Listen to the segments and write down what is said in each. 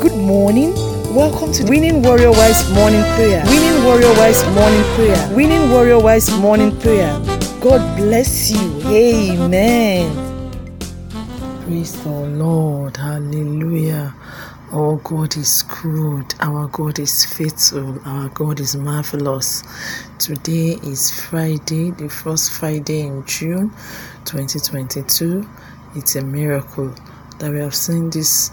Good morning. Welcome to Winning Warrior Wise Morning Prayer. Winning Warrior Wise Morning Prayer. Winning Warrior Wise Morning Prayer. God bless you. Amen. Praise the Lord. Hallelujah. Our God is good. Our God is faithful. Our God is marvelous. Today is Friday, the first Friday in June 2022. It's a miracle that we have seen this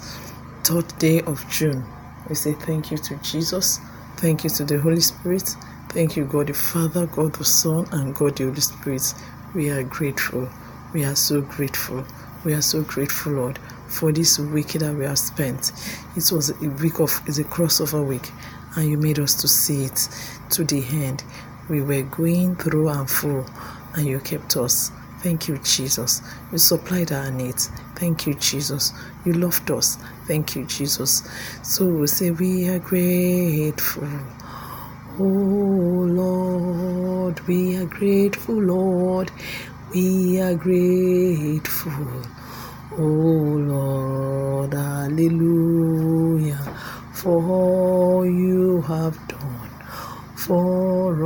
third day of June. We say thank you to Jesus. Thank you to the Holy Spirit. Thank you, God the Father, God the Son, and God the Holy Spirit. We are grateful. We are so grateful. We are so grateful, Lord, for this week that we have spent. It was a week of it's a crossover week, and you made us to see it to the end. We were going through and through, and you kept us. Thank you, Jesus. You supplied our needs. Thank you, Jesus. You loved us. Thank you, Jesus. So we say we are grateful. Oh Lord, we are grateful, Lord. We are grateful. Oh Lord, hallelujah, for all you have done for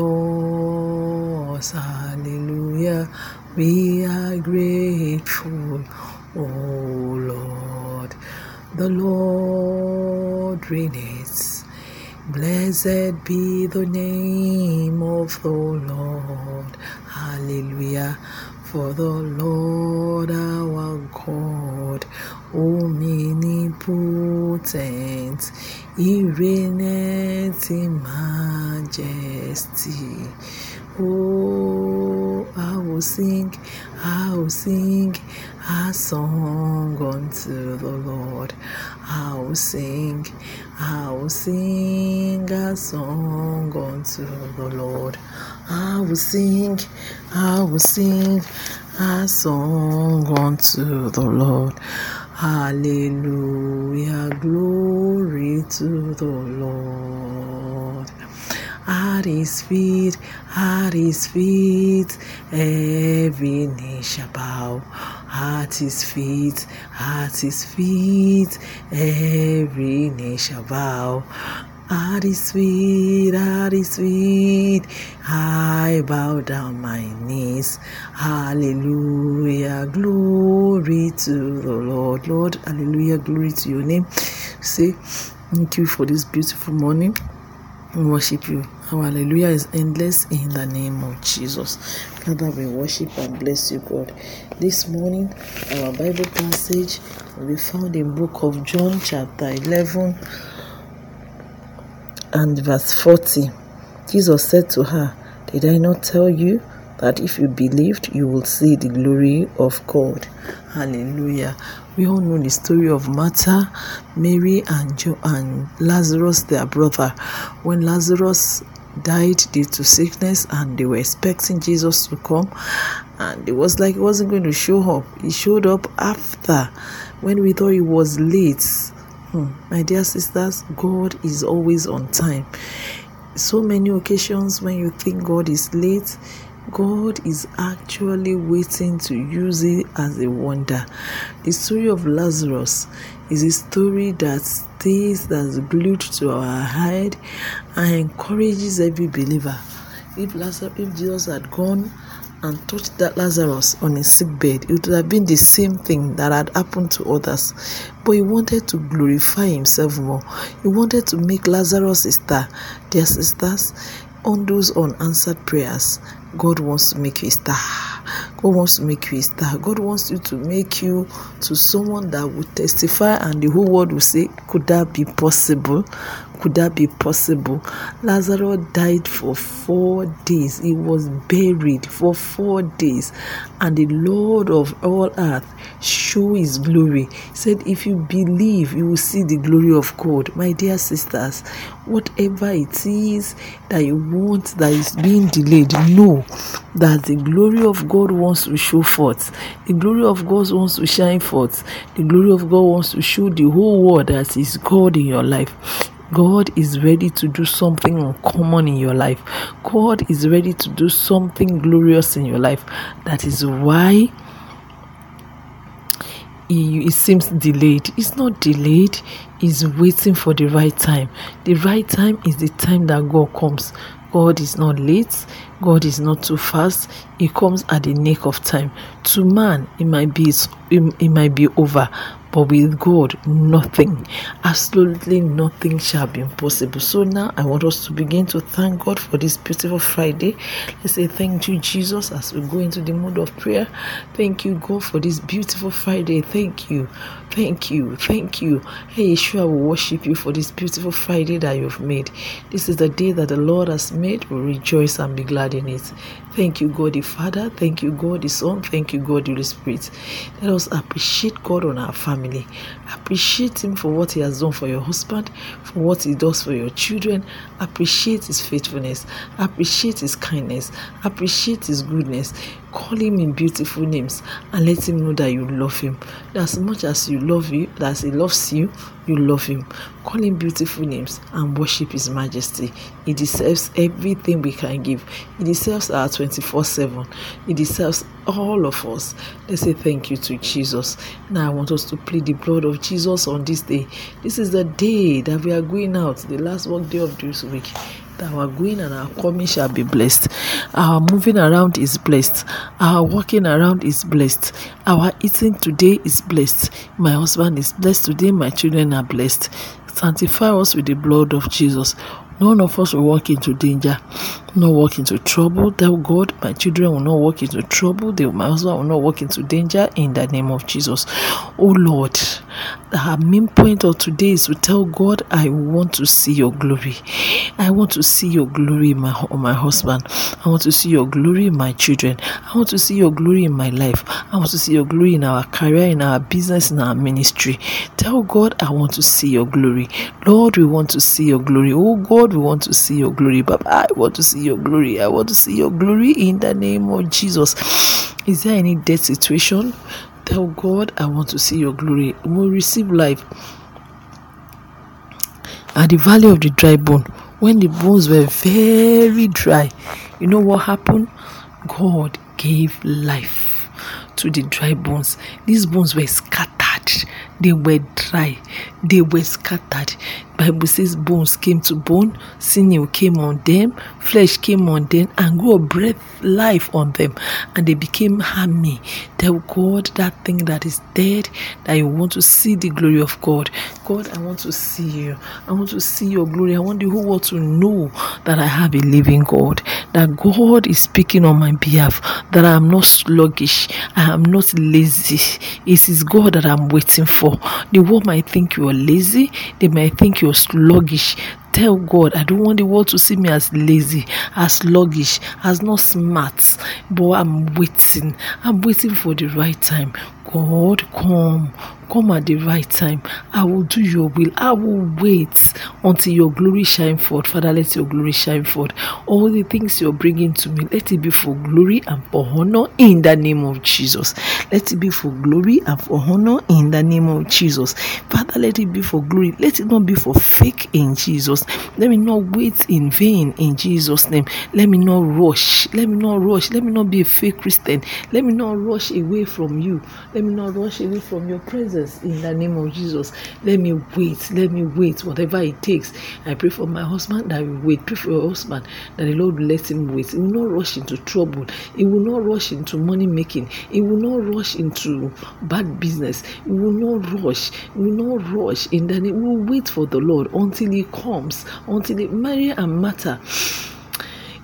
us. Hallelujah. We are grateful. Oh Lord, the Lord reigns. Blessed be the name of the Lord. Hallelujah. For the Lord our God, omnipotent, he reigneth in majesty. Oh, I will sing, I will sing a song unto the Lord. I will sing, I will sing a song unto the Lord. I will sing, I will sing a song unto the Lord. Hallelujah, glory to the Lord. At his feet, at his feet, every knee shall bow. At his feet, at his feet, every knee shall bow. At his feet, at his feet, I bow down my knees. Hallelujah, glory to the Lord. Lord, hallelujah, glory to your name. Say, thank you for this beautiful morning. We worship you. Our hallelujah is endless in the name of Jesus. Father, we worship and bless you, God. This morning, our Bible passage will be found in book of John, chapter 11 and verse 40. Jesus said to her, Did I not tell you that if you believed, you will see the glory of God? Hallelujah. We all know the story of Martha, Mary, and, jo- and Lazarus, their brother. When Lazarus died due to sickness and they were expecting Jesus to come and it was like he wasn't going to show up. He showed up after when we thought he was late. Hmm. My dear sisters, God is always on time. So many occasions when you think God is late, God is actually waiting to use it as a wonder. The story of Lazarus is a story that stays that's glued to our head and encourages every believer. If Lazarus, if Jesus had gone and touched that Lazarus on his sick bed, it would have been the same thing that had happened to others. But he wanted to glorify himself more. He wanted to make Lazarus a star. Dear sisters, on those unanswered prayers, God wants to make you a star. God wants to make you a star. God wants you to make you to someone that will testify and the whole world will say, Could that be possible? Could that be possible? Lazarus died for four days. He was buried for four days. And the Lord of all earth show his glory. He said, If you believe, you will see the glory of God. My dear sisters, whatever it is that you want that is being delayed, know that the glory of God wants to show forth. The glory of God wants to shine forth. The glory of God wants to show the whole world that is God in your life. God is ready to do something uncommon in your life. God is ready to do something glorious in your life. That is why it seems delayed. It's not delayed, it's waiting for the right time. The right time is the time that God comes. God is not late. God is not too fast. He comes at the nick of time. To man, it might be it, might be over, but with God, nothing, absolutely nothing shall be impossible. So now I want us to begin to thank God for this beautiful Friday. Let's say thank you, Jesus, as we go into the mode of prayer. Thank you, God, for this beautiful Friday. Thank you. Thank you. Thank you. Hey, Yeshua, will worship you for this beautiful Friday that you've made. This is the day that the Lord has made. We'll rejoice and be glad in it. Thank you, God the Father. Thank you, God the Son. Thank you, God the Holy Spirit. Let us appreciate God on our family. Appreciate Him for what He has done for your husband, for what He does for your children. Appreciate His faithfulness. Appreciate His kindness. Appreciate His goodness. Call Him in beautiful names and let Him know that you love Him. As much as you love you, as He loves you, you love Him. Call Him beautiful names and worship His majesty. He deserves everything we can give. He deserves our 24 7. He deserves all of us. Let's say thank you to Jesus. Now I want us to plead the blood of Jesus on this day. This is the day that we are going out, the last work day of this week. Our going and our coming shall be blessed. Our moving around is blessed. Our walking around is blessed. Our eating today is blessed. My husband is blessed today. My children are blessed. Sanctify us with the blood of Jesus. None of us will walk into danger, not walk into trouble. Tell God, my children will not walk into trouble. They, my husband will not walk into danger in the name of Jesus. Oh Lord, our main point of today is to tell God, I want to see your glory. I want to see your glory in my, my husband. I want to see your glory in my children. I want to see your glory in my life. I want to see your glory in our career, in our business, in our ministry. Tell God, I want to see your glory. Lord, we want to see your glory. Oh God, we want to see your glory. But I want to see your glory. I want to see your glory in the name of Jesus. Is there any death situation? Tell God, I want to see your glory. We will receive life. At the valley of the dry bone, when the bones were very dry, you know what happened? God gave life to the dry bones. These bones were scattered they were dry, they were scattered. Bible says bones came to bone, sinew came on them, flesh came on them, and God breathed life on them, and they became hammy. Tell God that thing that is dead, that you want to see the glory of God. God, I want to see you. I want to see your glory. I want the whole world to know that I have a living God, that God is speaking on my behalf, that I am not sluggish, I am not lazy. It is God that I'm waiting for. The world might think you are lazy, they might think you're sluggish. Tell God, I don't want the world to see me as lazy, as sluggish, as not smart, but I'm waiting. I'm waiting for the right time. God, come, come at the right time. I will do your will. I will wait until your glory shine forth. Father, let your glory shine forth. All the things you're bringing to me, let it be for glory and for honor in the name of Jesus. Let it be for glory and for honor in the name of Jesus. Father, let it be for glory. Let it not be for fake in Jesus. Let me not wait in vain in Jesus' name. Let me not rush. Let me not rush. Let me not be a fake Christian. Let me not rush away from you. Let me not rush away from your presence in the name of Jesus. Let me wait. Let me wait, whatever it takes. I pray for my husband that will wait. Pray for your husband that the Lord will let him wait. He will not rush into trouble. He will not rush into money making. He will not rush into bad business. He will not rush. He will not rush in the name. We will wait for the Lord until He comes. Until he, Mary and Martha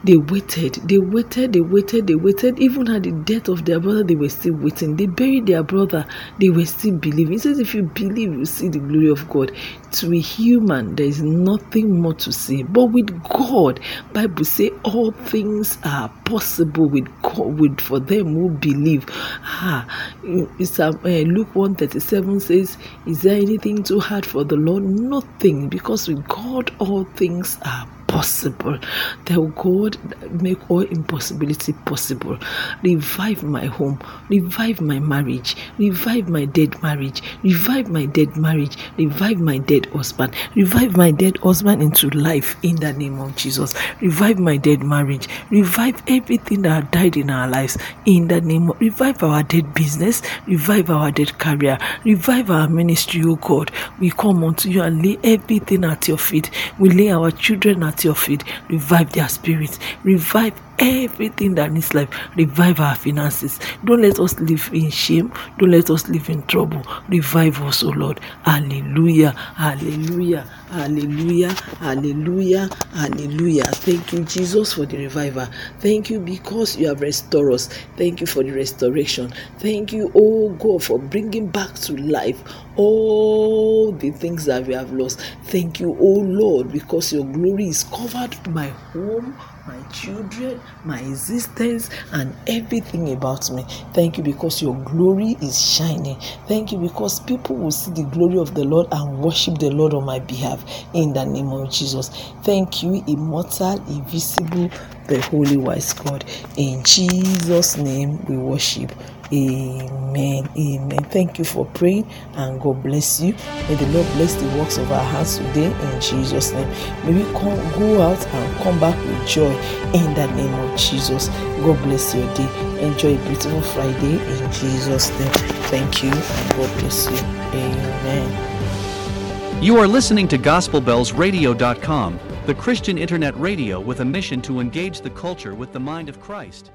they waited, they waited, they waited, they waited. Even at the death of their brother, they were still waiting. They buried their brother, they were still believing. He says, If you believe, you see the glory of God. To a human, there is nothing more to see. But with God, Bible say all things are possible with God, with for them who believe. Ah, it's, uh, Luke 137 says, Is there anything too hard for the Lord? Nothing, because with God all things are possible. Tell God, make all impossibility possible. Revive my home, revive my marriage, revive my dead marriage, revive my dead marriage, revive my dead husband, revive my dead husband into life in the name of Jesus. Revive my dead marriage, revive everything that died in our lives in the name of revive our dead business, revive our dead career, revive our ministry, oh God. We come unto you and lay everything at your feet. We lay our children at your feet. Revive their spirits. Revive everything that needs life. Revive our finances. Don't let us live in shame. Don't let us live in trouble. Revive us, O Lord. Hallelujah. Hallelujah. Hallelujah. Hallelujah. Hallelujah. Thank you, Jesus, for the revival. Thank you because you have restored us. Thank you for the restoration. Thank you, oh God, for bringing back to life all the things that we have lost. Thank you, oh Lord, because your glory is covered my home my children, my existence, and everything about me. Thank you because your glory is shining. Thank you because people will see the glory of the Lord and worship the Lord on my behalf in the name of Jesus. Thank you, immortal, invisible, the holy, wise God. In Jesus' name we worship. Amen. Amen. Thank you for praying and God bless you. May the Lord bless the works of our hands today in Jesus' name. May we come, go out and come back with joy in the name of Jesus. God bless your day. Enjoy a beautiful Friday in Jesus' name. Thank you and God bless you. Amen. You are listening to GospelBellsRadio.com, the Christian internet radio with a mission to engage the culture with the mind of Christ.